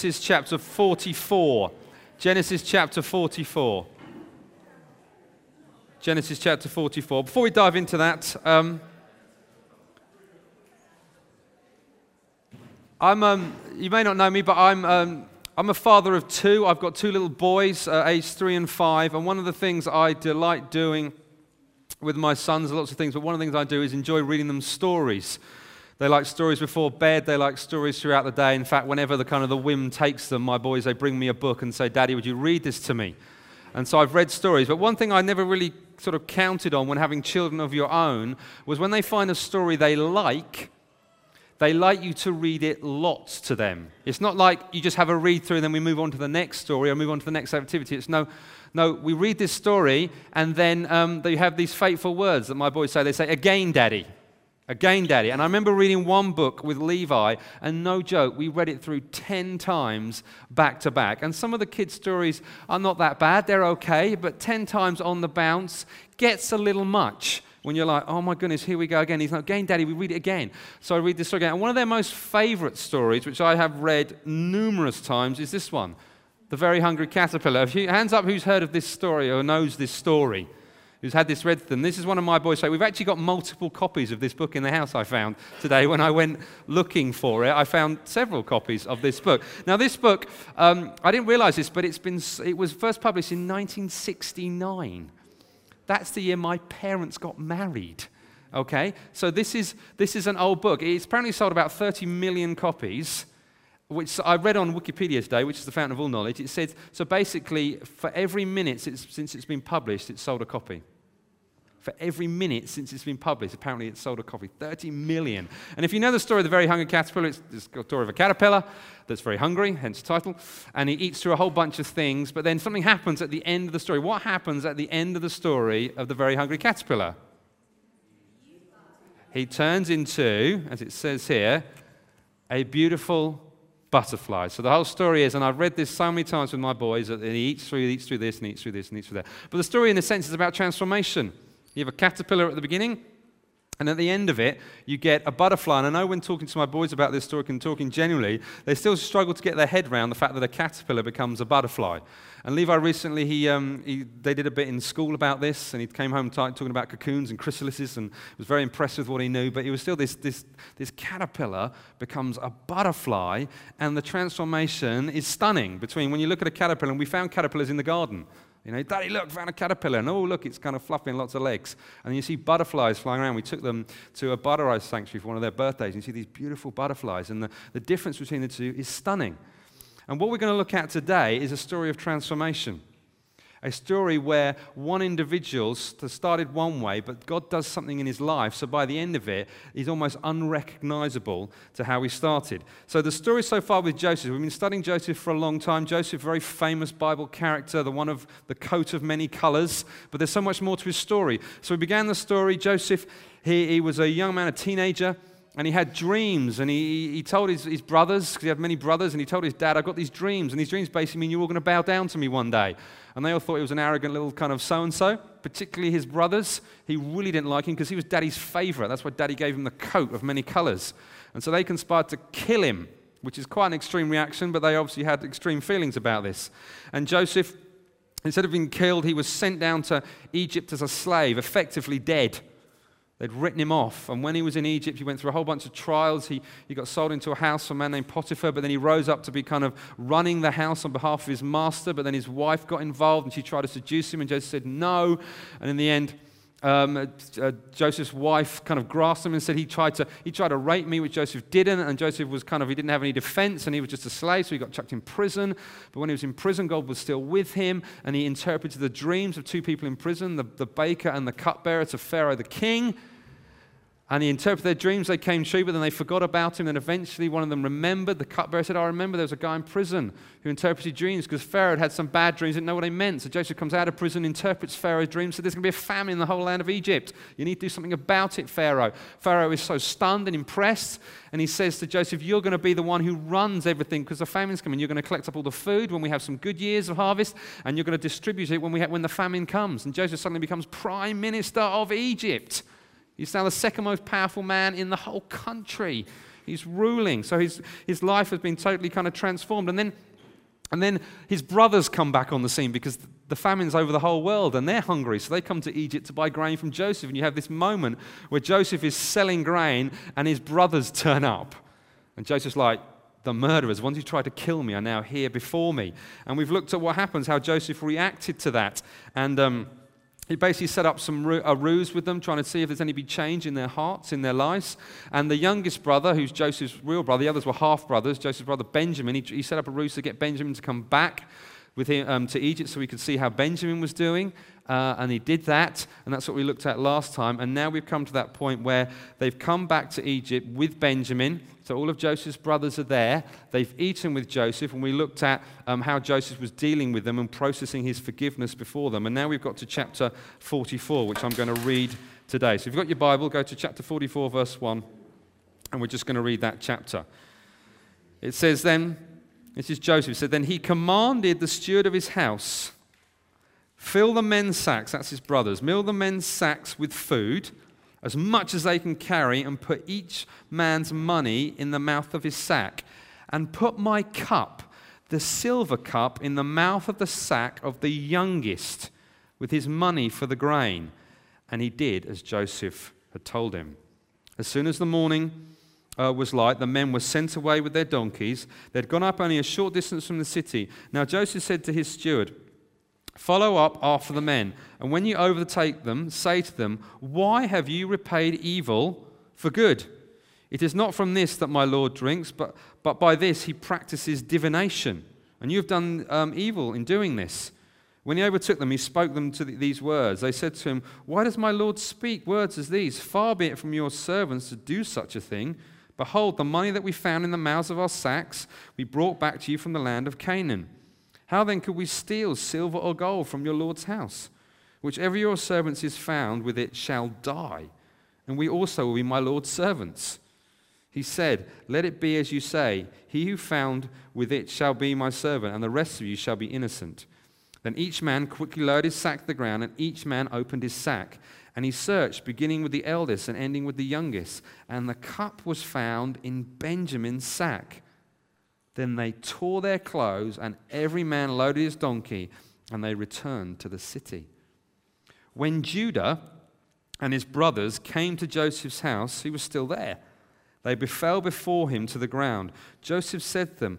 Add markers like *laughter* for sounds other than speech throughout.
Genesis chapter 44. Genesis chapter 44. Genesis chapter 44. Before we dive into that, um, I'm, um, you may not know me, but I'm, um, I'm a father of two. I've got two little boys, uh, aged three and five. And one of the things I delight doing with my sons, lots of things, but one of the things I do is enjoy reading them stories. They like stories before bed. They like stories throughout the day. In fact, whenever the kind of the whim takes them, my boys, they bring me a book and say, Daddy, would you read this to me? And so I've read stories. But one thing I never really sort of counted on when having children of your own was when they find a story they like, they like you to read it lots to them. It's not like you just have a read through and then we move on to the next story or move on to the next activity. It's no, no, we read this story and then um, they have these fateful words that my boys say. They say, Again, Daddy. Again, Daddy. And I remember reading one book with Levi, and no joke, we read it through 10 times back to back. And some of the kids' stories are not that bad, they're okay, but 10 times on the bounce gets a little much when you're like, oh my goodness, here we go again. He's like, again, Daddy, we read it again. So I read this story again. And one of their most favorite stories, which I have read numerous times, is this one The Very Hungry Caterpillar. Hands up who's heard of this story or knows this story who's had this read to them. This is one of my boys. So we've actually got multiple copies of this book in the house. I found today when I went looking for it. I found several copies of this book. Now this book, um, I didn't realise this, but it's been. It was first published in 1969. That's the year my parents got married. Okay, so this is this is an old book. It's apparently sold about 30 million copies which I read on Wikipedia today, which is the fountain of all knowledge, it said, so basically, for every minute since, since it's been published, it's sold a copy. For every minute since it's been published, apparently it's sold a copy. 30 million. And if you know the story of the very hungry caterpillar, it's the story of a caterpillar that's very hungry, hence the title, and he eats through a whole bunch of things, but then something happens at the end of the story. What happens at the end of the story of the very hungry caterpillar? He turns into, as it says here, a beautiful butterfly. So the whole story is, and I've read this so many times with my boys, that he eats through, eats through this, and eats through this, and eats through that. But the story, in a sense, is about transformation. You have a caterpillar at the beginning, and at the end of it, you get a butterfly. And I know when talking to my boys about this story and talking generally, they still struggle to get their head around the fact that a caterpillar becomes a butterfly. And Levi recently, he, um, he, they did a bit in school about this, and he came home talking about cocoons and chrysalises and was very impressed with what he knew. But he was still this, this, this caterpillar becomes a butterfly, and the transformation is stunning between when you look at a caterpillar, and we found caterpillars in the garden. You know, Daddy, look, found a caterpillar. And oh, look, it's kind of fluffy and lots of legs. And you see butterflies flying around. We took them to a butterfly sanctuary for one of their birthdays. And you see these beautiful butterflies. And the, the difference between the two is stunning. And what we're going to look at today is a story of transformation. A story where one individual started one way, but God does something in his life, so by the end of it, he's almost unrecognizable to how he started. So, the story so far with Joseph, we've been studying Joseph for a long time. Joseph, very famous Bible character, the one of the coat of many colors, but there's so much more to his story. So, we began the story. Joseph, he, he was a young man, a teenager and he had dreams and he, he told his, his brothers because he had many brothers and he told his dad i've got these dreams and these dreams basically mean you're all going to bow down to me one day and they all thought he was an arrogant little kind of so and so, particularly his brothers. He really didn't like him because he was daddy's favorite. That's why daddy gave him the coat of many colors. And so they conspired to kill him, which is quite an extreme reaction, but they obviously had extreme feelings about this. And Joseph, instead of being killed, he was sent down to Egypt as a slave, effectively dead. They'd written him off. And when he was in Egypt, he went through a whole bunch of trials. He, he got sold into a house from a man named Potiphar, but then he rose up to be kind of running the house on behalf of his master. But then his wife got involved and she tried to seduce him, and Joseph said no. And in the end, um, uh, uh, Joseph's wife kind of grasped him and said he tried, to, he tried to rape me, which Joseph didn't. And Joseph was kind of, he didn't have any defense and he was just a slave, so he got chucked in prison. But when he was in prison, God was still with him and he interpreted the dreams of two people in prison, the, the baker and the cupbearer to Pharaoh the king. And he interpreted their dreams, they came true, but then they forgot about him. And eventually one of them remembered. The cupbearer said, I remember there was a guy in prison who interpreted dreams because Pharaoh had had some bad dreams, didn't know what they meant. So Joseph comes out of prison, interprets Pharaoh's dreams, said, There's going to be a famine in the whole land of Egypt. You need to do something about it, Pharaoh. Pharaoh is so stunned and impressed. And he says to Joseph, You're going to be the one who runs everything because the famine's coming. You're going to collect up all the food when we have some good years of harvest, and you're going to distribute it when, we have, when the famine comes. And Joseph suddenly becomes prime minister of Egypt. He's now the second most powerful man in the whole country. He's ruling. So his, his life has been totally kind of transformed. And then, and then his brothers come back on the scene because the famine's over the whole world and they're hungry. So they come to Egypt to buy grain from Joseph. And you have this moment where Joseph is selling grain and his brothers turn up. And Joseph's like, the murderers, the ones who tried to kill me, are now here before me. And we've looked at what happens, how Joseph reacted to that. And um, he basically set up some a ruse with them, trying to see if there's any big change in their hearts, in their lives. And the youngest brother, who's Joseph's real brother, the others were half brothers, Joseph's brother Benjamin, he, he set up a ruse to get Benjamin to come back with him um, to Egypt so we could see how Benjamin was doing. Uh, and he did that, and that's what we looked at last time. And now we've come to that point where they've come back to Egypt with Benjamin. So all of Joseph's brothers are there. They've eaten with Joseph, and we looked at um, how Joseph was dealing with them and processing his forgiveness before them. And now we've got to chapter 44, which I'm going to read today. So if you've got your Bible, go to chapter 44, verse 1, and we're just going to read that chapter. It says then, this is Joseph, said, Then he commanded the steward of his house, fill the men's sacks, that's his brothers, fill the men's sacks with food, as much as they can carry, and put each man's money in the mouth of his sack, and put my cup, the silver cup, in the mouth of the sack of the youngest, with his money for the grain. And he did as Joseph had told him. As soon as the morning uh, was like, the men were sent away with their donkeys. They'd gone up only a short distance from the city. Now Joseph said to his steward, Follow up after the men, and when you overtake them, say to them, Why have you repaid evil for good? It is not from this that my Lord drinks, but, but by this he practices divination. And you have done um, evil in doing this. When he overtook them, he spoke them to these words. They said to him, Why does my Lord speak words as these? Far be it from your servants to do such a thing. Behold, the money that we found in the mouths of our sacks we brought back to you from the land of Canaan. How then could we steal silver or gold from your Lord's house? Whichever your servants is found with it shall die, and we also will be my Lord's servants. He said, Let it be as you say. He who found with it shall be my servant, and the rest of you shall be innocent. Then each man quickly lowered his sack to the ground, and each man opened his sack. And he searched, beginning with the eldest and ending with the youngest. And the cup was found in Benjamin's sack. Then they tore their clothes, and every man loaded his donkey, and they returned to the city. When Judah and his brothers came to Joseph's house, he was still there. They befell before him to the ground. Joseph said to them,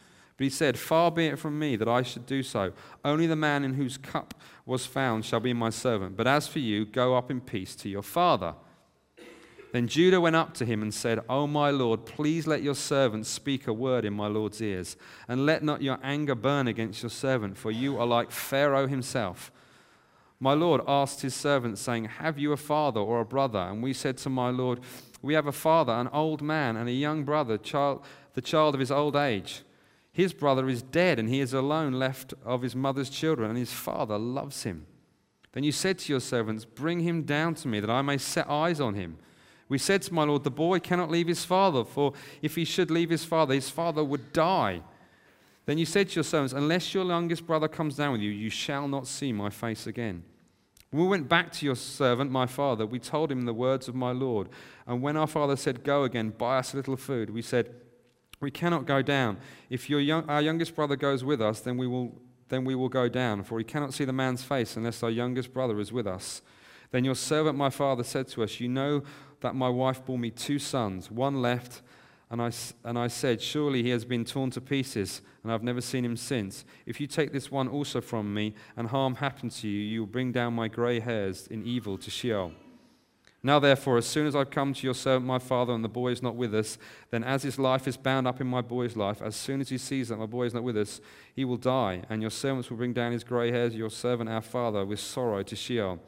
But he said, Far be it from me that I should do so. Only the man in whose cup was found shall be my servant. But as for you, go up in peace to your father. Then Judah went up to him and said, O my Lord, please let your servant speak a word in my Lord's ears, and let not your anger burn against your servant, for you are like Pharaoh himself. My Lord asked his servant, saying, Have you a father or a brother? And we said to my Lord, We have a father, an old man, and a young brother, child, the child of his old age. His brother is dead, and he is alone left of his mother's children, and his father loves him. Then you said to your servants, Bring him down to me, that I may set eyes on him. We said to my Lord, The boy cannot leave his father, for if he should leave his father, his father would die. Then you said to your servants, Unless your youngest brother comes down with you, you shall not see my face again. We went back to your servant, my father, we told him the words of my Lord. And when our father said, Go again, buy us a little food, we said, We cannot go down. If young, our youngest brother goes with us, then we, will, then we will go down, for we cannot see the man's face unless our youngest brother is with us. Then your servant, my father, said to us, You know that my wife bore me two sons, one left, and I, and I said, Surely he has been torn to pieces, and I've never seen him since. If you take this one also from me, and harm happens to you, you will bring down my grey hairs in evil to Sheol. Now, therefore, as soon as I've come to your servant, my father, and the boy is not with us, then as his life is bound up in my boy's life, as soon as he sees that my boy is not with us, he will die, and your servants will bring down his grey hairs, your servant, our father, with sorrow to Sheol.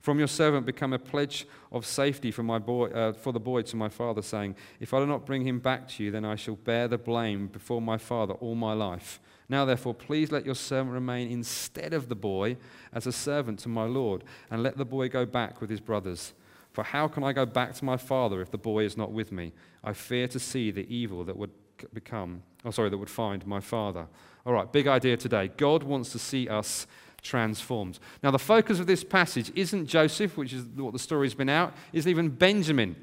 From your servant become a pledge of safety for, my boy, uh, for the boy to my father, saying, If I do not bring him back to you, then I shall bear the blame before my father all my life. Now, therefore, please let your servant remain instead of the boy as a servant to my Lord, and let the boy go back with his brothers. For how can I go back to my father if the boy is not with me? I fear to see the evil that would become, oh, sorry, that would find my father. All right, big idea today. God wants to see us transformed. Now, the focus of this passage isn't Joseph, which is what the story's been out, isn't even Benjamin,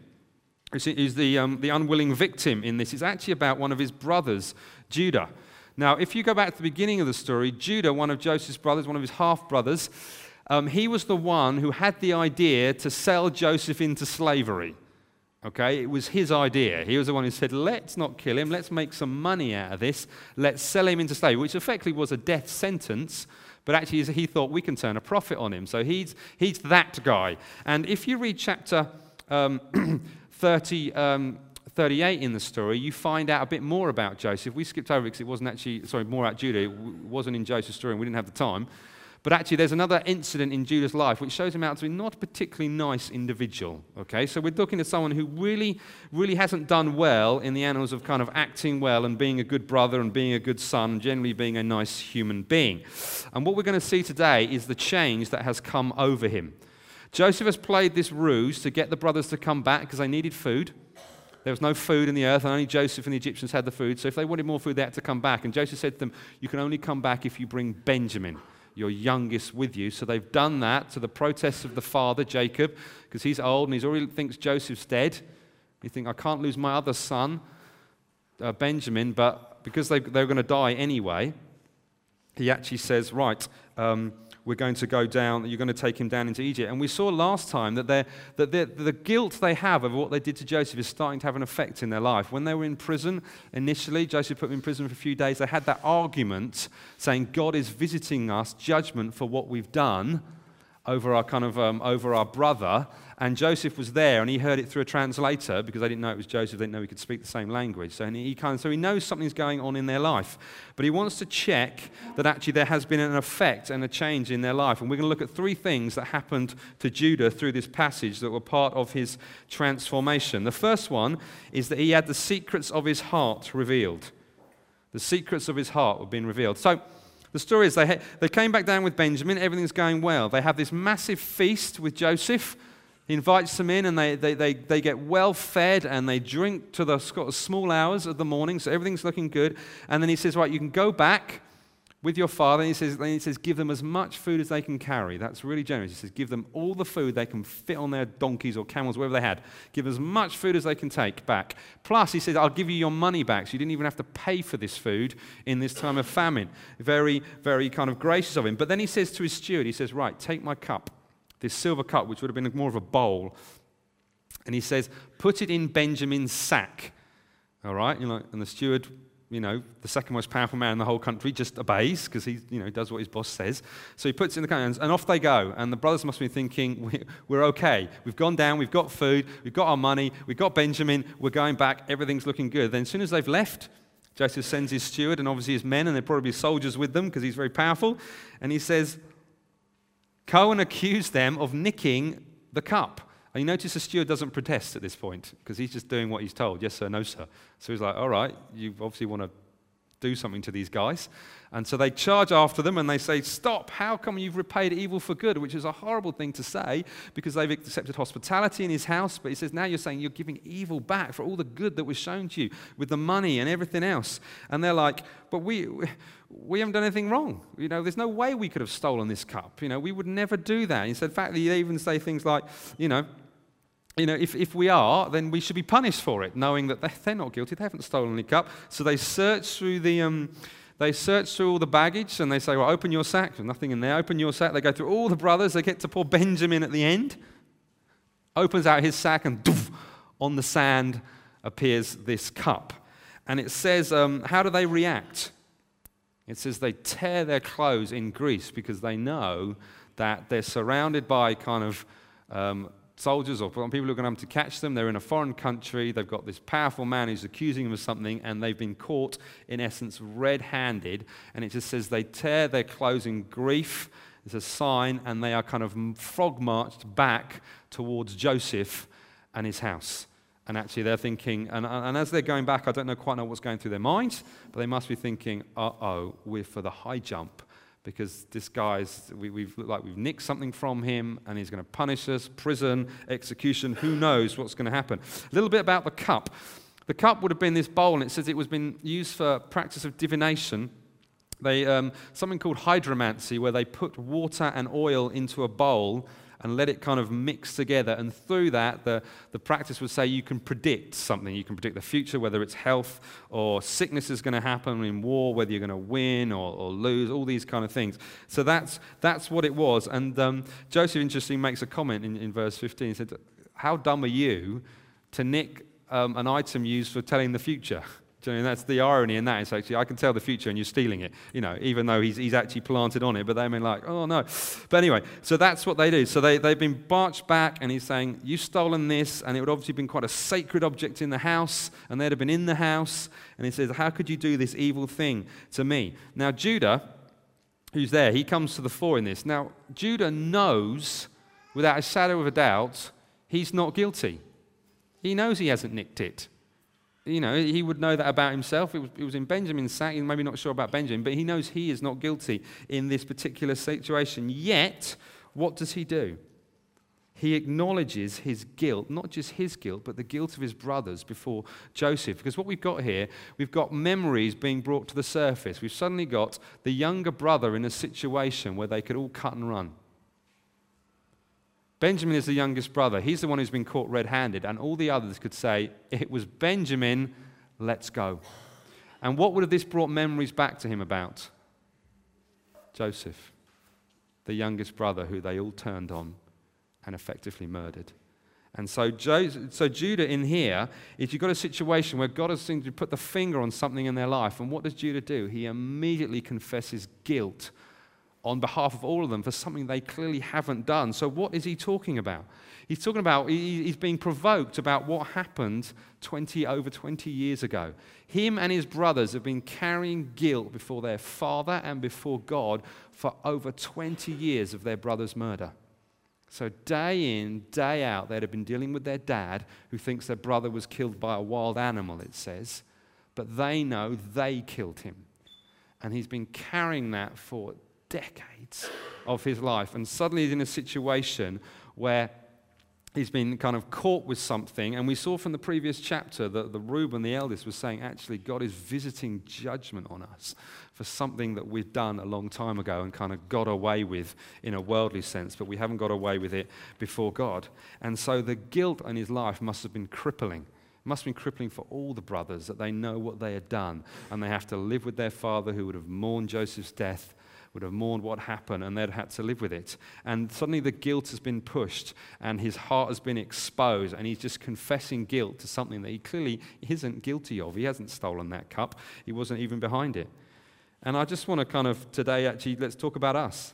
who's the, um, the unwilling victim in this. It's actually about one of his brothers, Judah. Now, if you go back to the beginning of the story, Judah, one of Joseph's brothers, one of his half brothers, um, he was the one who had the idea to sell Joseph into slavery. Okay, it was his idea. He was the one who said, let's not kill him, let's make some money out of this, let's sell him into slavery, which effectively was a death sentence. But actually, he thought we can turn a profit on him. So he's, he's that guy. And if you read chapter um, *clears throat* 30, um, 38 in the story, you find out a bit more about Joseph. We skipped over because it wasn't actually, sorry, more about Judah. It wasn't in Joseph's story and we didn't have the time. But actually, there's another incident in Judah's life which shows him out to be not a particularly nice individual. Okay, so we're looking at someone who really, really hasn't done well in the annals of kind of acting well and being a good brother and being a good son generally being a nice human being. And what we're going to see today is the change that has come over him. Joseph has played this ruse to get the brothers to come back because they needed food. There was no food in the earth, and only Joseph and the Egyptians had the food. So if they wanted more food, they had to come back. And Joseph said to them, You can only come back if you bring Benjamin, your youngest, with you. So they've done that to the protests of the father, Jacob, because he's old and he already thinks Joseph's dead. You think, I can't lose my other son, uh, Benjamin, but because they, they're going to die anyway, he actually says, Right, um, we're going to go down, you're going to take him down into Egypt. And we saw last time that, that the guilt they have over what they did to Joseph is starting to have an effect in their life. When they were in prison initially, Joseph put them in prison for a few days, they had that argument saying, God is visiting us, judgment for what we've done over our kind of um, over our brother and Joseph was there and he heard it through a translator because they didn't know it was Joseph, they didn't know he could speak the same language. So he, kind of, so he knows something's going on in their life. But he wants to check that actually there has been an effect and a change in their life. And we're going to look at three things that happened to Judah through this passage that were part of his transformation. The first one is that he had the secrets of his heart revealed. The secrets of his heart were being revealed. So the story is they, they came back down with Benjamin, everything's going well. They have this massive feast with Joseph. He invites them in and they, they, they, they get well fed and they drink to the small hours of the morning, so everything's looking good. And then he says, Right, you can go back with your father. And he says, then he says, Give them as much food as they can carry. That's really generous. He says, Give them all the food they can fit on their donkeys or camels, whatever they had. Give as much food as they can take back. Plus, he says, I'll give you your money back. So you didn't even have to pay for this food in this time of famine. Very, very kind of gracious of him. But then he says to his steward, He says, Right, take my cup this silver cup, which would have been more of a bowl. And he says, Put it in Benjamin's sack. All right? You know, and the steward, you know, the second most powerful man in the whole country, just obeys because he, you know, does what his boss says. So he puts in the cup, and off they go. And the brothers must be thinking, *laughs* We're okay. We've gone down, we've got food, we've got our money, we've got Benjamin, we're going back, everything's looking good. Then as soon as they've left, Joseph sends his steward and obviously his men, and they're probably soldiers with them because he's very powerful. And he says, Cohen accused them of nicking the cup. And you notice the steward doesn't protest at this point because he's just doing what he's told. Yes, sir, no, sir. So he's like, all right, you obviously want to do something to these guys. And so they charge after them and they say, Stop, how come you've repaid evil for good? Which is a horrible thing to say because they've accepted hospitality in his house. But he says, Now you're saying you're giving evil back for all the good that was shown to you with the money and everything else. And they're like, But we. we haven't done anything wrong. You know, there's no way we could have stolen this cup. You know, we would never do that. In fact, they even say things like, you know, you know, if, if we are, then we should be punished for it, knowing that they're not guilty. They haven't stolen any cup. So they search through the, um, they search through all the baggage and they say, well, open your sack. There's nothing in there. Open your sack. They go through all the brothers. They get to poor Benjamin at the end. Opens out his sack and doof, on the sand appears this cup. And it says, um, how do they react? It says they tear their clothes in grief because they know that they're surrounded by kind of um, soldiers or people who are going to catch them. They're in a foreign country. They've got this powerful man who's accusing them of something, and they've been caught, in essence, red handed. And it just says they tear their clothes in grief, It's a sign, and they are kind of frog marched back towards Joseph and his house. And actually, they're thinking, and, and as they're going back, I don't know quite know what's going through their minds, but they must be thinking, uh oh, we're for the high jump because this guy's, we, we've like we've nicked something from him and he's going to punish us, prison, execution, who knows what's going to happen. A little bit about the cup. The cup would have been this bowl, and it says it was been used for practice of divination. They, um, something called hydromancy, where they put water and oil into a bowl and let it kind of mix together. And through that, the, the practice would say you can predict something. You can predict the future, whether it's health or sickness is going to happen in war, whether you're going to win or, or, lose, all these kind of things. So that's, that's what it was. And um, Joseph, interestingly, makes a comment in, in verse 15. He said, How dumb are you to nick um, an item used for telling the future? And that's the irony in that. It's actually, I can tell the future and you're stealing it, you know, even though he's, he's actually planted on it. But they mean like, oh no. But anyway, so that's what they do. So they, they've been marched back and he's saying, you've stolen this. And it would obviously have been quite a sacred object in the house. And they'd have been in the house. And he says, how could you do this evil thing to me? Now, Judah, who's there, he comes to the fore in this. Now, Judah knows without a shadow of a doubt, he's not guilty. He knows he hasn't nicked it you know, he would know that about himself. It was, it was in Benjamin's sack. He's maybe not sure about Benjamin, but he knows he is not guilty in this particular situation. Yet, what does he do? He acknowledges his guilt, not just his guilt, but the guilt of his brothers before Joseph. Because what we've got here, we've got memories being brought to the surface. We've suddenly got the younger brother in a situation where they could all cut and run. Benjamin is the youngest brother. He's the one who's been caught red handed, and all the others could say, It was Benjamin, let's go. And what would have this brought memories back to him about? Joseph, the youngest brother who they all turned on and effectively murdered. And so, so Judah in here, if you've got a situation where God has seemed to put the finger on something in their life, and what does Judah do? He immediately confesses guilt on behalf of all of them for something they clearly haven't done. So, what is he talking about? He's talking about, he's being provoked about what happened 20, over 20 years ago. Him and his brothers have been carrying guilt before their father and before God for over 20 years of their brother's murder. So, day in, day out, they'd have been dealing with their dad, who thinks their brother was killed by a wild animal, it says. But they know they killed him. And he's been carrying that for decades of his life. And suddenly he's in a situation where he's been kind of caught with something. And we saw from the previous chapter that the Reuben, the eldest, was saying, actually, God is visiting judgment on us for something that we've done a long time ago and kind of got away with in a worldly sense, but we haven't got away with it before God. And so the guilt in his life must have been crippling. Must have been crippling for all the brothers that they know what they had done and they have to live with their father who would have mourned Joseph's death would have mourned what happened and they'd had to live with it. And suddenly the guilt has been pushed and his heart has been exposed and he's just confessing guilt to something that he clearly isn't guilty of. He hasn't stolen that cup, he wasn't even behind it. And I just want to kind of today actually, let's talk about us.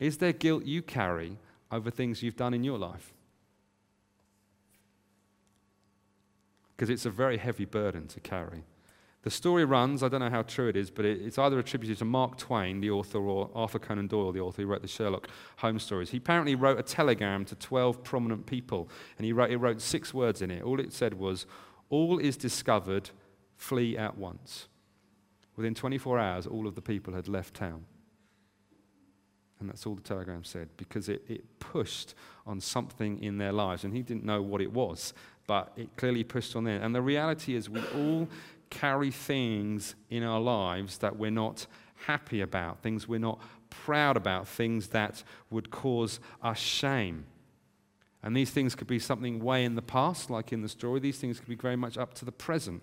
Is there guilt you carry over things you've done in your life? Because it's a very heavy burden to carry. The story runs, I don't know how true it is, but it's either attributed to Mark Twain, the author, or Arthur Conan Doyle, the author who wrote the Sherlock Holmes stories. He apparently wrote a telegram to 12 prominent people, and he wrote, he wrote six words in it. All it said was, All is discovered, flee at once. Within 24 hours, all of the people had left town. And that's all the telegram said, because it, it pushed on something in their lives. And he didn't know what it was, but it clearly pushed on them. And the reality is, we all carry things in our lives that we're not happy about, things we're not proud about, things that would cause us shame. And these things could be something way in the past, like in the story. These things could be very much up to the present,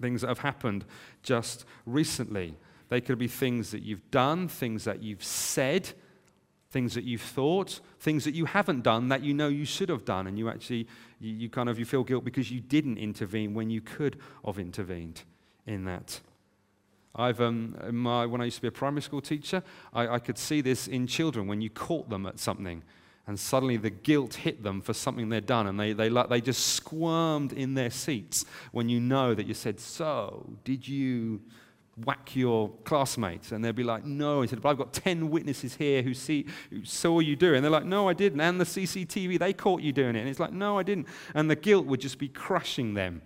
things that have happened just recently. They could be things that you've done, things that you've said, things that you've thought, things that you haven't done that you know you should have done, and you actually, you, you, kind of, you feel guilt because you didn't intervene when you could have intervened in that. I've, um, my, when I used to be a primary school teacher, I, I could see this in children when you caught them at something and suddenly the guilt hit them for something they'd done, and they, they, they just squirmed in their seats when you know that you said, So, did you whack your classmates. And they'll be like, no. He said, but I've got 10 witnesses here who, see, who saw you do it. And they're like, no, I didn't. And the CCTV, they caught you doing it. And it's like, no, I didn't. And the guilt would just be crushing them.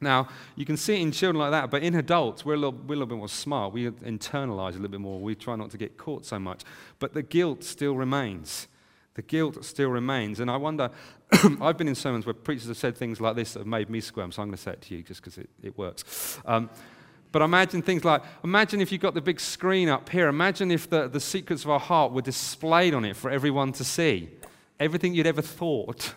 Now, you can see it in children like that, but in adults, we're a, little, we're a little bit more smart. We internalize a little bit more. We try not to get caught so much. But the guilt still remains. The guilt still remains. And I wonder, *coughs* I've been in sermons where preachers have said things like this that have made me squirm, so I'm going to say it to you just because it, it works. Um, but imagine things like imagine if you got the big screen up here. Imagine if the, the secrets of our heart were displayed on it for everyone to see. Everything you'd ever thought,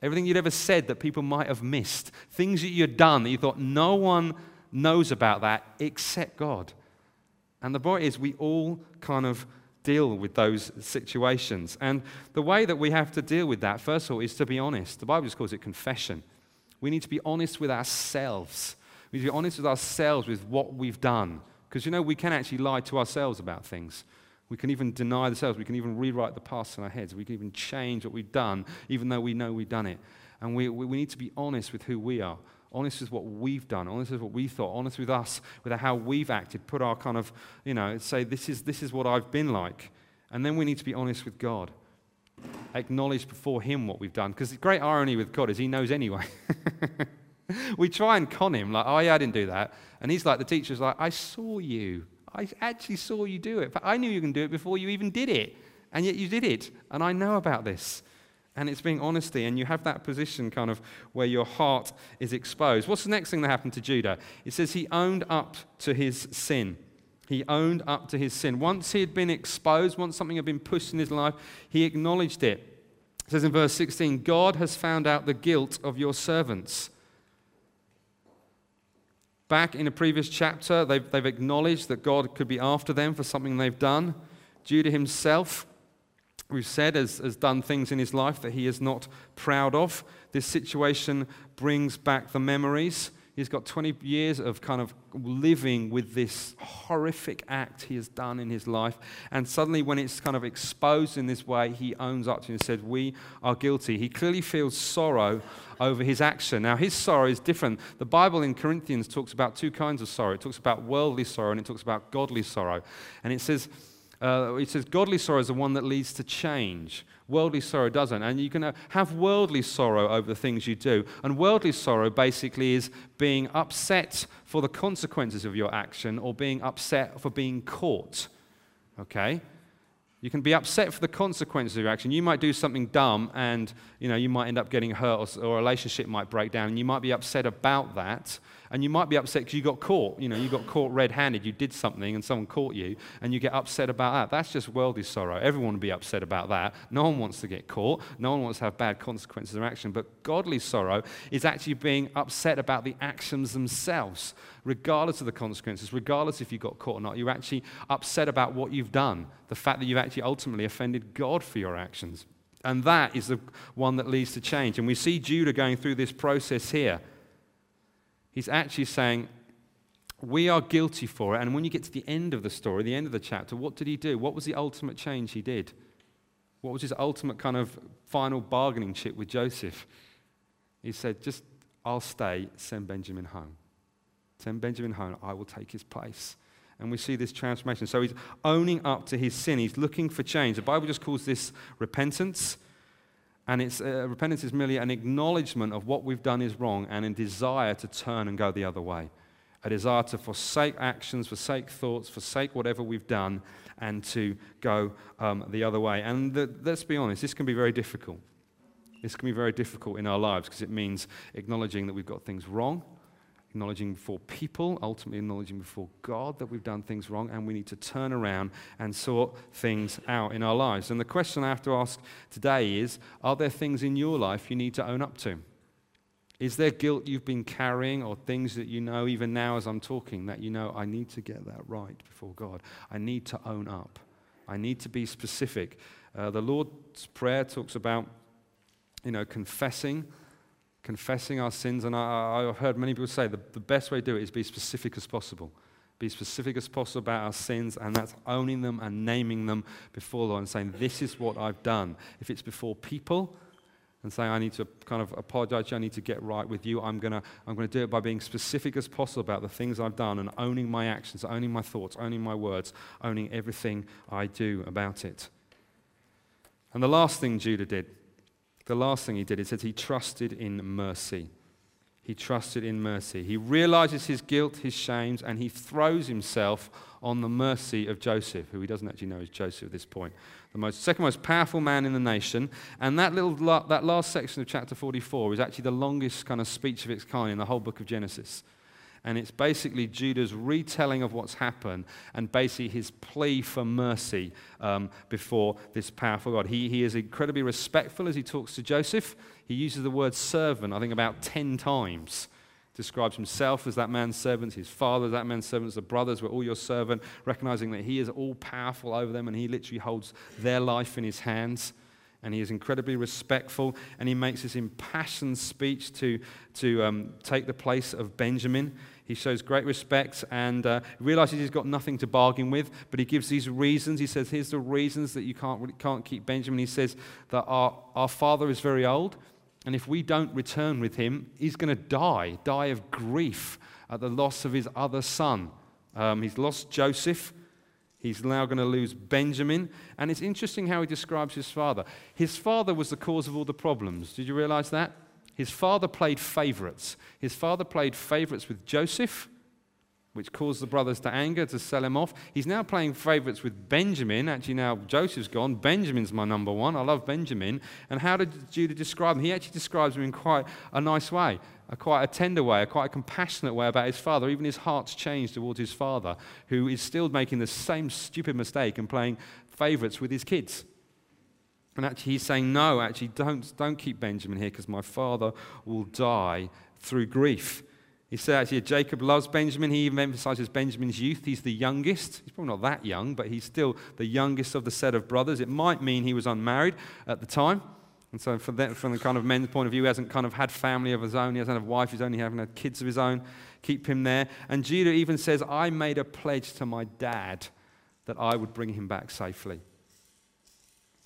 everything you'd ever said that people might have missed, things that you'd done that you thought no one knows about that except God. And the point is, we all kind of deal with those situations. And the way that we have to deal with that, first of all, is to be honest. The Bible just calls it confession. We need to be honest with ourselves we need to be honest with ourselves with what we've done. Because, you know, we can actually lie to ourselves about things. We can even deny ourselves. We can even rewrite the past in our heads. We can even change what we've done, even though we know we've done it. And we, we need to be honest with who we are, honest with what we've done, honest with what we thought, honest with us, with how we've acted, put our kind of, you know, say, this is, this is what I've been like. And then we need to be honest with God. Acknowledge before Him what we've done. Because the great irony with God is He knows anyway. *laughs* *laughs* we try and con him, like, oh, yeah, I didn't do that. And he's like, the teacher's like, I saw you. I actually saw you do it. But I knew you can do it before you even did it. And yet you did it. And I know about this. And it's being honesty, and you have that position kind of where your heart is exposed. What's the next thing that happened to Judah? It says he owned up to his sin. He owned up to his sin. Once he had been exposed, once something had been pushed in his life, he acknowledged it. It says in verse 16, God has found out the guilt of your servants. Back in a previous chapter, they've, they've acknowledged that God could be after them for something they've done. Judah himself, we've said, has, has done things in his life that he is not proud of. This situation brings back the memories. He's got 20 years of kind of living with this horrific act he has done in his life. And suddenly, when it's kind of exposed in this way, he owns up to it and said, We are guilty. He clearly feels sorrow over his action. Now, his sorrow is different. The Bible in Corinthians talks about two kinds of sorrow it talks about worldly sorrow and it talks about godly sorrow. And it says, uh, it says, godly sorrow is the one that leads to change. Worldly sorrow doesn't. And you can have worldly sorrow over the things you do. And worldly sorrow basically is being upset for the consequences of your action or being upset for being caught. Okay? You can be upset for the consequences of your action. You might do something dumb and you know, you might end up getting hurt or, or a relationship might break down. And you might be upset about that. And you might be upset because you got caught. You know, you got caught red handed. You did something and someone caught you and you get upset about that. That's just worldly sorrow. Everyone would be upset about that. No one wants to get caught. No one wants to have bad consequences of action. But godly sorrow is actually being upset about the actions themselves, regardless of the consequences, regardless if you got caught or not. You're actually upset about what you've done, the fact that you've actually ultimately offended God for your actions. And that is the one that leads to change. And we see Judah going through this process here. He's actually saying, We are guilty for it. And when you get to the end of the story, the end of the chapter, what did he do? What was the ultimate change he did? What was his ultimate kind of final bargaining chip with Joseph? He said, Just, I'll stay, send Benjamin home. Send Benjamin home, I will take his place. And we see this transformation. So he's owning up to his sin. He's looking for change. The Bible just calls this repentance. And it's, uh, repentance is merely an acknowledgement of what we've done is wrong and a desire to turn and go the other way. A desire to forsake actions, forsake thoughts, forsake whatever we've done, and to go um, the other way. And the, let's be honest, this can be very difficult. This can be very difficult in our lives because it means acknowledging that we've got things wrong acknowledging before people, ultimately acknowledging before God that we've done things wrong, and we need to turn around and sort things out in our lives. And the question I have to ask today is Are there things in your life you need to own up to? Is there guilt you've been carrying, or things that you know, even now as I'm talking, that you know, I need to get that right before God? I need to own up. I need to be specific. Uh, the Lord's Prayer talks about, you know, confessing confessing our sins. And I, have heard many people say the, the best way to do it is be specific as possible. Be specific as possible about our sins, and that's owning them and naming them before Lord and saying, This is what I've done. If it's before people, and saying, I need to kind of apologize, I need to get right with you. I'm going to I'm to do it by being specific as possible about the things I've done and owning my actions, owning my thoughts, owning my words, owning everything I do about it. And the last thing Judah did, the last thing he did, is that he trusted in mercy. He trusted in mercy. He realizes his guilt, his shames, and he throws himself on the mercy of Joseph, who he doesn't actually know is Joseph at this point the most, second most powerful man in the nation. And that, little, that last section of chapter 44 is actually the longest kind of speech of its kind in the whole book of Genesis. And it's basically Judah's retelling of what's happened and basically his plea for mercy um, before this powerful God. He, he is incredibly respectful as he talks to Joseph. He uses the word servant, I think, about 10 times describes himself as that man's servant, his father that man's servant, the brothers were all your servant, recognizing that he is all powerful over them and he literally holds their life in his hands. And he is incredibly respectful, and he makes this impassioned speech to, to um, take the place of Benjamin. He shows great respect and uh, realizes he's got nothing to bargain with, but he gives these reasons. He says, Here's the reasons that you can't, can't keep Benjamin. He says that our, our father is very old, and if we don't return with him, he's going to die, die of grief at the loss of his other son. Um, he's lost Joseph. He's now going to lose Benjamin. And it's interesting how he describes his father. His father was the cause of all the problems. Did you realize that? His father played favorites. His father played favorites with Joseph which caused the brothers to anger to sell him off. He's now playing favorites with Benjamin. Actually, now Joseph's gone. Benjamin's my number one. I love Benjamin. And how did Judah describe him? He actually describes him in quite a nice way, a quite a tender way, a quite a compassionate way about his father. Even his heart's changed towards his father, who is still making the same stupid mistake and playing favorites with his kids. And actually, he's saying, No, actually, don't, don't keep Benjamin here because my father will die through grief. He says actually, Jacob loves Benjamin. He even emphasizes Benjamin's youth. He's the youngest. He's probably not that young, but he's still the youngest of the set of brothers. It might mean he was unmarried at the time. And so, from the, from the kind of men's point of view, he hasn't kind of had family of his own. He hasn't had a wife. He's only having had kids of his own. Keep him there. And Judah even says, I made a pledge to my dad that I would bring him back safely.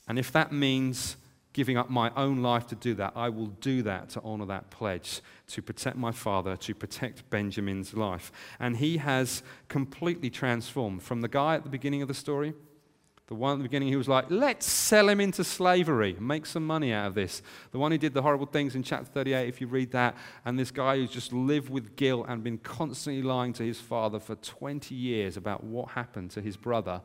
And if that means giving up my own life to do that, I will do that to honor that pledge, to protect my father, to protect Benjamin's life. And he has completely transformed from the guy at the beginning of the story, the one at the beginning who was like, let's sell him into slavery, make some money out of this. The one who did the horrible things in chapter 38, if you read that, and this guy who's just lived with guilt and been constantly lying to his father for 20 years about what happened to his brother,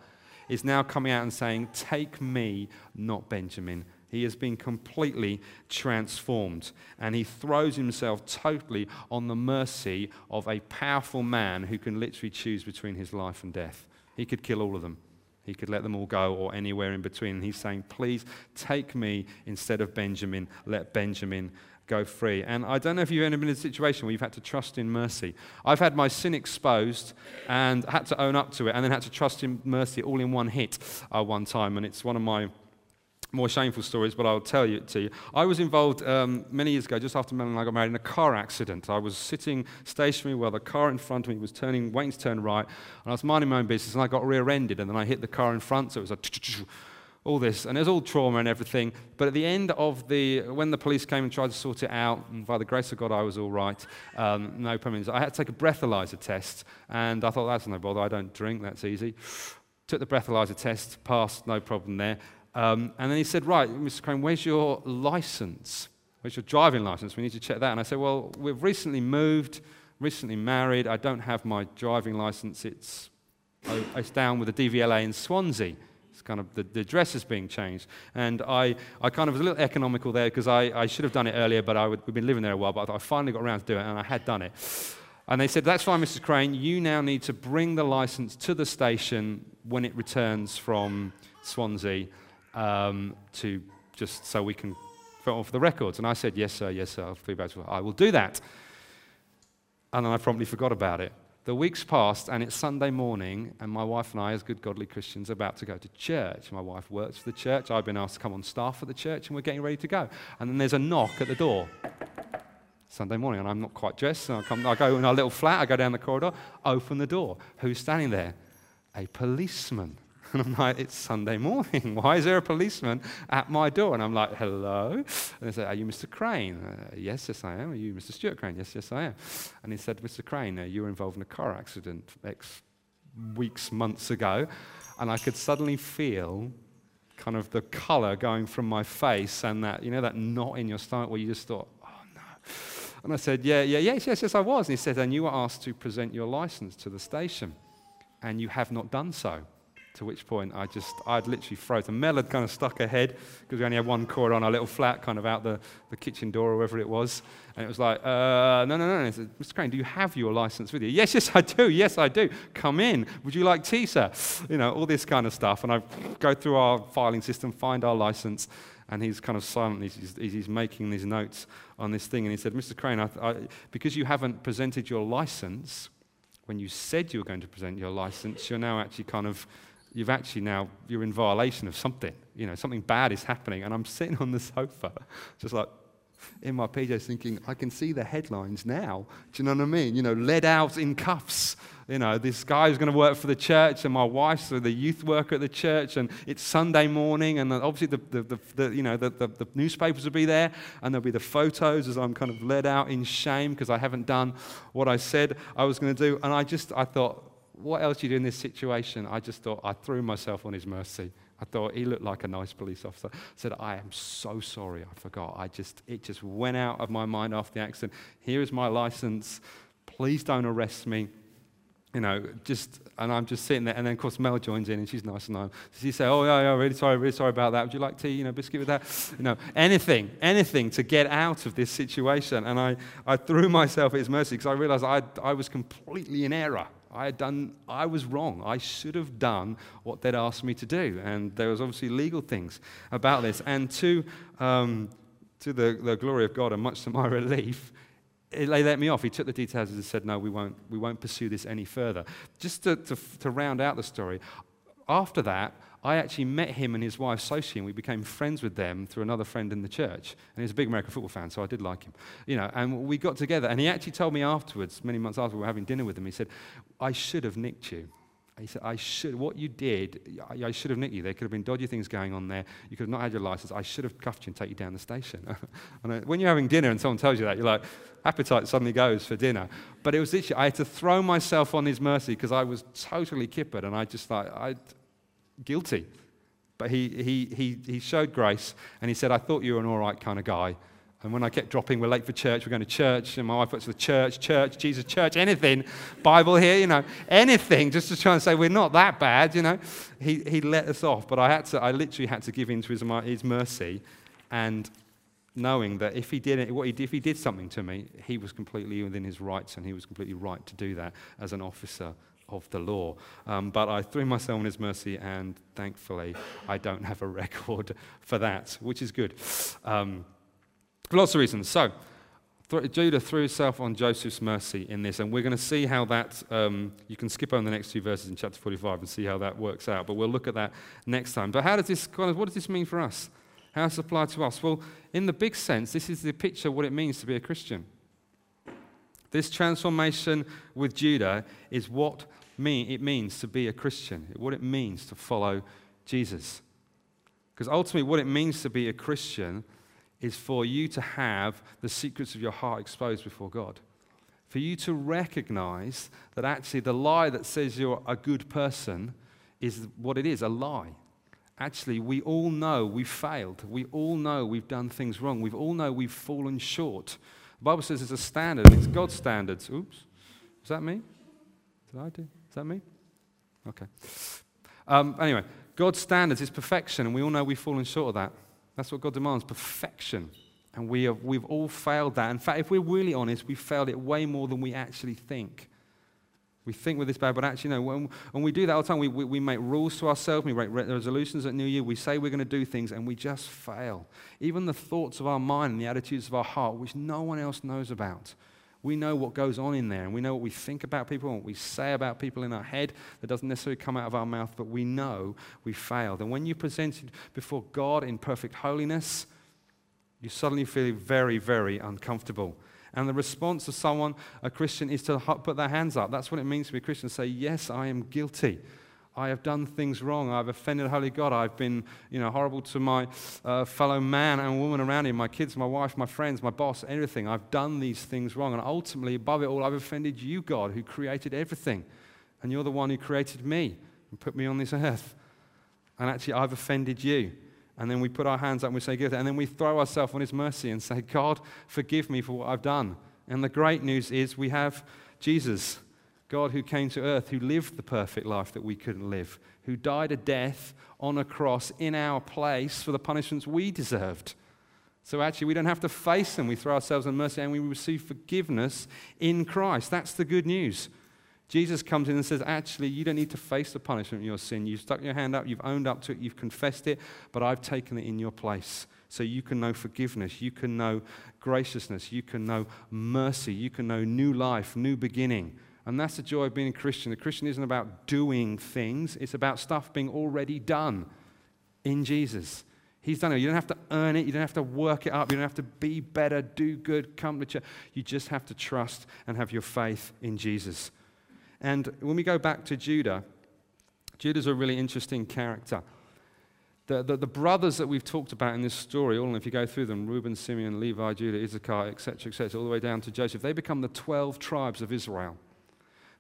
is now coming out and saying, Take me, not Benjamin he has been completely transformed. And he throws himself totally on the mercy of a powerful man who can literally choose between his life and death. He could kill all of them. He could let them all go or anywhere in between. And he's saying, Please take me instead of Benjamin. Let Benjamin go free. And I don't know if you've ever been in a situation where you've had to trust in mercy. I've had my sin exposed and had to own up to it and then had to trust in mercy all in one hit uh, one time. And it's one of my more shameful stories, but I'll tell it to you. I was involved um, many years ago, just after Mel and I got married, in a car accident. I was sitting stationary while the car in front of me was turning, waiting to turn right, and I was minding my own business, and I got rear-ended, and then I hit the car in front, so it was a all this, and there's all trauma and everything. But at the end of the, when the police came and tried to sort it out, and by the grace of God, I was all right. Um, no problems. I had to take a breathalyzer test, and I thought that's no bother. I don't drink. That's easy. Took the breathalyzer test, passed, no problem there. Um, and then he said, Right, Mr. Crane, where's your license? Where's your driving license? We need to check that. And I said, Well, we've recently moved, recently married. I don't have my driving license. It's, oh, it's down with the DVLA in Swansea. It's kind of the, the address is being changed. And I, I kind of was a little economical there because I, I should have done it earlier, but I would, we've been living there a while, but I finally got around to do it, and I had done it. And they said, That's fine, Mr. Crane. You now need to bring the license to the station when it returns from Swansea um, to just so we can fill off the records. And I said, Yes, sir, yes, sir. I will do that. And then I promptly forgot about it. The weeks passed, and it's Sunday morning, and my wife and I, as good godly Christians, are about to go to church. My wife works for the church. I've been asked to come on staff for the church, and we're getting ready to go. And then there's a knock at the door. Sunday morning, and I'm not quite dressed. So I, come, I go in our little flat, I go down the corridor, open the door. Who's standing there? A policeman. *laughs* And I'm like, it's Sunday morning. *laughs* Why is there a policeman at my door? And I'm like, hello? And they said, are you Mr. Crane? Uh, yes, yes, I am. Are you Mr. Stuart Crane? Yes, yes, I am. And he said, Mr. Crane, uh, you were involved in a car accident X weeks, months ago. And I could suddenly feel kind of the color going from my face and that, you know, that knot in your stomach where you just thought, oh no. And I said, yeah, yeah, yes, yes, yes, I was. And he said, and you were asked to present your license to the station, and you have not done so. To which point I just, I'd literally froze. frozen. Mel had kind of stuck her head because we only had one cord on our little flat, kind of out the, the kitchen door or wherever it was. And it was like, uh, no, no, no. no. Said, Mr. Crane, do you have your license with you? Yes, yes, I do. Yes, I do. Come in. Would you like tea, sir? You know, all this kind of stuff. And I go through our filing system, find our license, and he's kind of silent. He's, he's, he's making these notes on this thing. And he said, Mr. Crane, I, I, because you haven't presented your license, when you said you were going to present your license, you're now actually kind of you've actually now you're in violation of something you know something bad is happening and i'm sitting on the sofa just like in my PJs thinking, I can see the headlines now. Do you know what I mean? You know, led out in cuffs. You know, this guy who's going to work for the church, and my wife's the youth worker at the church, and it's Sunday morning, and obviously the, the, the, the you know, the, the, the, newspapers will be there, and there'll be the photos as I'm kind of led out in shame because I haven't done what I said I was going to do. And I just, I thought, what else do you do in this situation? I just thought, I threw myself on his mercy. I thought he looked like a nice police officer. I said, I am so sorry. I forgot. I just, it just went out of my mind after the accident. Here is my license. Please don't arrest me. You know, just, and I'm just sitting there. And then, of course, Mel joins in and she's nice and nice. She says, Oh, yeah, yeah, really sorry, really sorry about that. Would you like tea, you know, biscuit with that? You know, anything, anything to get out of this situation. And I, I threw myself at his mercy because I realized I, I was completely in error. I had done, I was wrong. I should have done what they'd asked me to do. And there was obviously legal things about this. And to, um, to the, the glory of God, and much to my *laughs* relief, they let me off. He took the details and said, no, we won't, we won't pursue this any further. Just to, to, to round out the story, after that, I actually met him and his wife, Sophie, and we became friends with them through another friend in the church. And he's a big American football fan, so I did like him. You know, and we got together, and he actually told me afterwards, many months after we were having dinner with him, he said, I should have nicked you. He said, I should, what you did, I, I, should have nicked you. There could have been dodgy things going on there. You could have not had your license. I should have cuffed you and take you down the station. *laughs* and when you're having dinner and someone tells you that, you're like, appetite suddenly goes for dinner. But it was literally, I had to throw myself on his mercy because I was totally kippered and I just like, I, guilty. But he, he, he, he showed grace and he said, I thought you were an all right kind of guy. And when I kept dropping, we're late for church, we're going to church, and my wife puts the church, church, Jesus, church, anything, Bible here, you know, anything, just to try and say we're not that bad, you know. He, he let us off, but I had to, I literally had to give in to his, his mercy, and knowing that if he did what he did, if he did something to me, he was completely within his rights, and he was completely right to do that as an officer of the law. Um, but I threw myself on his mercy, and thankfully, I don't have a *laughs* record for that, which is good. Um, for lots of reasons. So, Judah threw himself on Joseph's mercy in this, and we're going to see how that, um, you can skip over the next two verses in chapter 45 and see how that works out, but we'll look at that next time. But how does this, kind of, what does this mean for us? How does it apply to us? Well, in the big sense, this is the picture of what it means to be a Christian. This transformation with Judah is what mean, it means to be a Christian, what it means to follow Jesus. Because ultimately, what it means to be a Christian is for you to have the secrets of your heart exposed before God. For you to recognize that actually the lie that says you're a good person is what it is a lie. Actually, we all know we've failed. We all know we've done things wrong. We all know we've fallen short. The Bible says it's a standard, it's God's standards. Oops. Is that me? Did I do? Is that me? Okay. Um, anyway, God's standards is perfection, and we all know we've fallen short of that. That's what God demands perfection. And we have, we've all failed that. In fact, if we're really honest, we've failed it way more than we actually think. We think we're this bad, but actually, no. When, when we do that all the time, we, we, we make rules to ourselves, we make resolutions at New Year, we say we're going to do things, and we just fail. Even the thoughts of our mind and the attitudes of our heart, which no one else knows about, we know what goes on in there, and we know what we think about people and what we say about people in our head that doesn't necessarily come out of our mouth, but we know we failed. And when you presented before God in perfect holiness, you suddenly feel very, very uncomfortable. And the response of someone, a Christian, is to put their hands up. That's what it means to be a Christian. Say, Yes, I am guilty. I have done things wrong. I've offended holy God. I've been, you know, horrible to my uh, fellow man and woman around me, my kids, my wife, my friends, my boss, everything. I've done these things wrong. And ultimately, above it all, I've offended you, God, who created everything. And you're the one who created me and put me on this earth. And actually, I've offended you. And then we put our hands up and we say, Give it. And then we throw ourselves on His mercy and say, God, forgive me for what I've done. And the great news is we have Jesus God who came to earth, who lived the perfect life that we couldn't live, who died a death on a cross in our place for the punishments we deserved. So actually, we don't have to face them. We throw ourselves on mercy and we receive forgiveness in Christ. That's the good news. Jesus comes in and says, Actually, you don't need to face the punishment of your sin. You've stuck your hand up, you've owned up to it, you've confessed it, but I've taken it in your place. So you can know forgiveness, you can know graciousness, you can know mercy, you can know new life, new beginning. And that's the joy of being a Christian. A Christian isn't about doing things, it's about stuff being already done in Jesus. He's done it. You don't have to earn it. You don't have to work it up. You don't have to be better, do good, come to church. You just have to trust and have your faith in Jesus. And when we go back to Judah, Judah's a really interesting character. The, the, the, brothers that we've talked about in this story, all if you go through them, Reuben, Simeon, Levi, Judah, Issachar, etc., etc., all the way down to Joseph, they become the 12 tribes of Israel.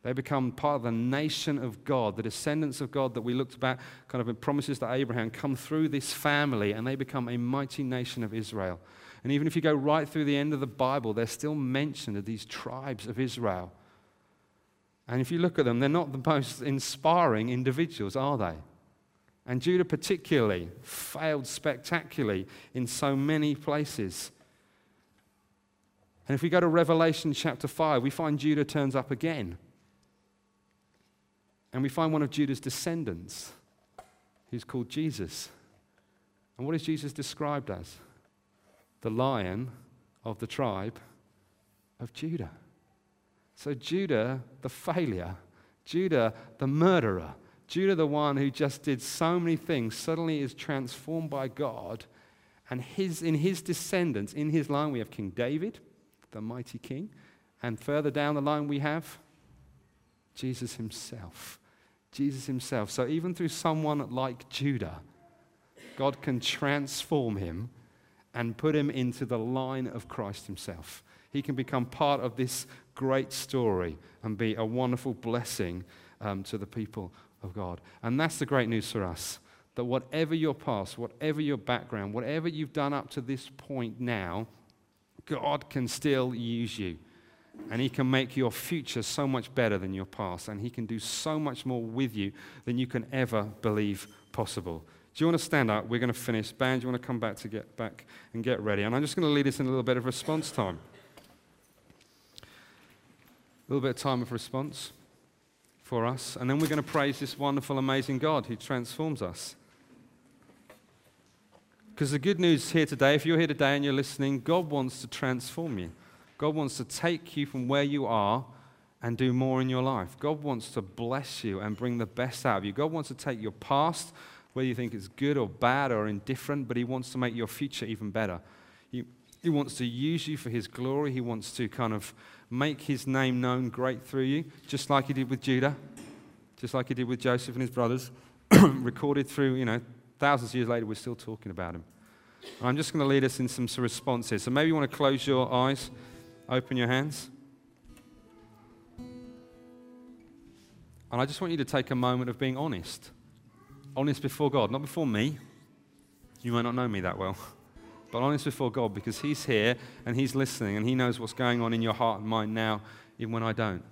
They become part of the nation of God, the descendants of God that we looked about, kind of in promises to Abraham, come through this family, and they become a mighty nation of Israel. And even if you go right through the end of the Bible, they're still mentioned of these tribes of Israel. And if you look at them, they're not the most inspiring individuals, are they? And Judah, particularly, failed spectacularly in so many places. And if we go to Revelation chapter 5, we find Judah turns up again. And we find one of Judah's descendants who's called Jesus. And what is Jesus described as? The lion of the tribe of Judah. So, Judah, the failure, Judah, the murderer, Judah, the one who just did so many things, suddenly is transformed by God. And his, in his descendants, in his line, we have King David, the mighty king. And further down the line, we have Jesus himself. Jesus himself. So even through someone like Judah, God can transform him and put him into the line of Christ himself. He can become part of this great story and be a wonderful blessing um, to the people of God. And that's the great news for us that whatever your past, whatever your background, whatever you've done up to this point now, God can still use you. And He can make your future so much better than your past. And He can do so much more with you than you can ever believe possible. Do you want to stand up? We're going to finish. Band, do you want to come back to get back and get ready? And I'm just going to lead us in a little bit of response time. A little bit of time of response for us. And then we're going to praise this wonderful, amazing God who transforms us. Because the good news here today, if you're here today and you're listening, God wants to transform you. God wants to take you from where you are and do more in your life. God wants to bless you and bring the best out of you. God wants to take your past, whether you think it's good or bad or indifferent, but He wants to make your future even better. He, he wants to use you for His glory. He wants to kind of make His name known great through you, just like He did with Judah, just like He did with Joseph and his brothers. *clears throat* Recorded through, you know, thousands of years later, we're still talking about Him. I'm just going to lead us in some responses. So maybe you want to close your eyes. Open your hands. And I just want you to take a moment of being honest. Honest before God, not before me. You might not know me that well. *laughs* But honest before God because He's here and He's listening and He knows what's going on in your heart and mind now, even when I don't.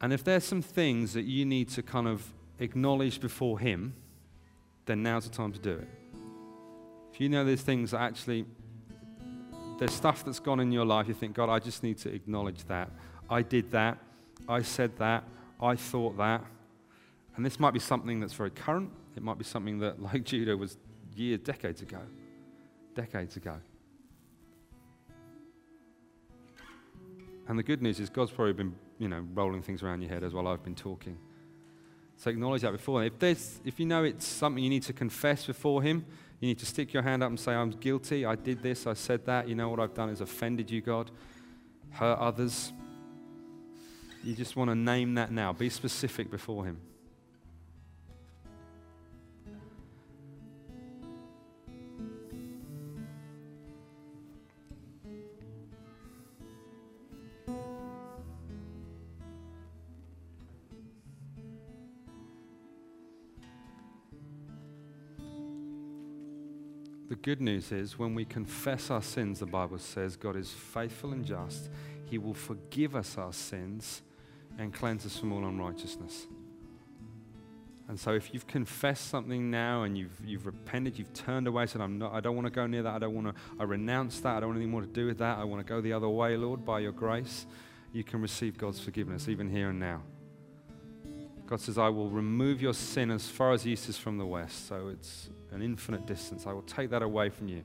And if there's some things that you need to kind of acknowledge before Him, then now's the time to do it. If you know there's things that actually there's stuff that's gone in your life, you think, God, I just need to acknowledge that. I did that. I said that. I thought that. And this might be something that's very current. It might be something that, *laughs* like Judah, was years, decades ago. Decades ago. And the good news is God's probably been, you know, rolling things around your head as well. I've been talking. So acknowledge that before. If, there's, if you know it's something you need to confess before Him, you need to stick your hand up and say, I'm guilty. I did this. I said that. You know what I've done is offended you, God, hurt others. You just want to name that now. Be specific before Him. Good news is when we confess our sins, the Bible says God is faithful and just. He will forgive us our sins and cleanse us from all unrighteousness. And so if you've confessed something now and you've, you've repented, you've turned away, said, I'm not, I don't want to go near that, I don't want to, I renounce that, I don't want anything more to do with that, I want to go the other way, Lord, by your grace, you can receive God's forgiveness, even here and now. God says, I will remove your sin as far as east is from the west. So it's an infinite distance. I will take that away from you.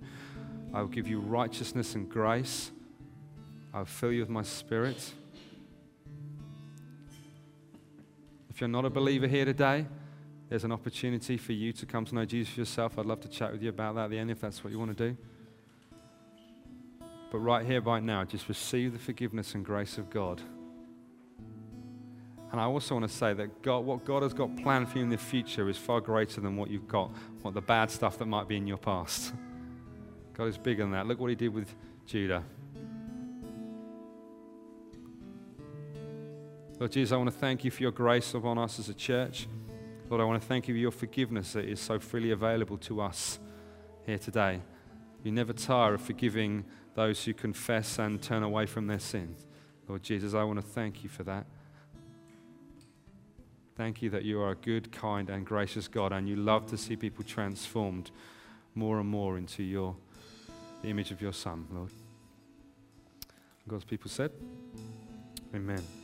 I will give you righteousness and grace. I will fill you with my spirit. If you're not a believer here today, there's an opportunity for you to come to know Jesus for yourself. I'd love to chat with you about that at the end if that's what you want to do. But right here, right now, just receive the forgiveness and grace of God. And I also want to say that God, what God has got planned for you in the future is far greater than what you've got, what the bad stuff that might be in your past. God is bigger than that. Look what he did with Judah. Lord Jesus, I want to thank you for your grace upon us as a church. Lord, I want to thank you for your forgiveness that is so freely available to us here today. You never tire of forgiving those who confess and turn away from their sins. Lord Jesus, I want to thank you for that. Thank you that you are a good, kind, and gracious God, and you love to see people transformed more and more into your, the image of your Son, Lord. God's people said, Amen.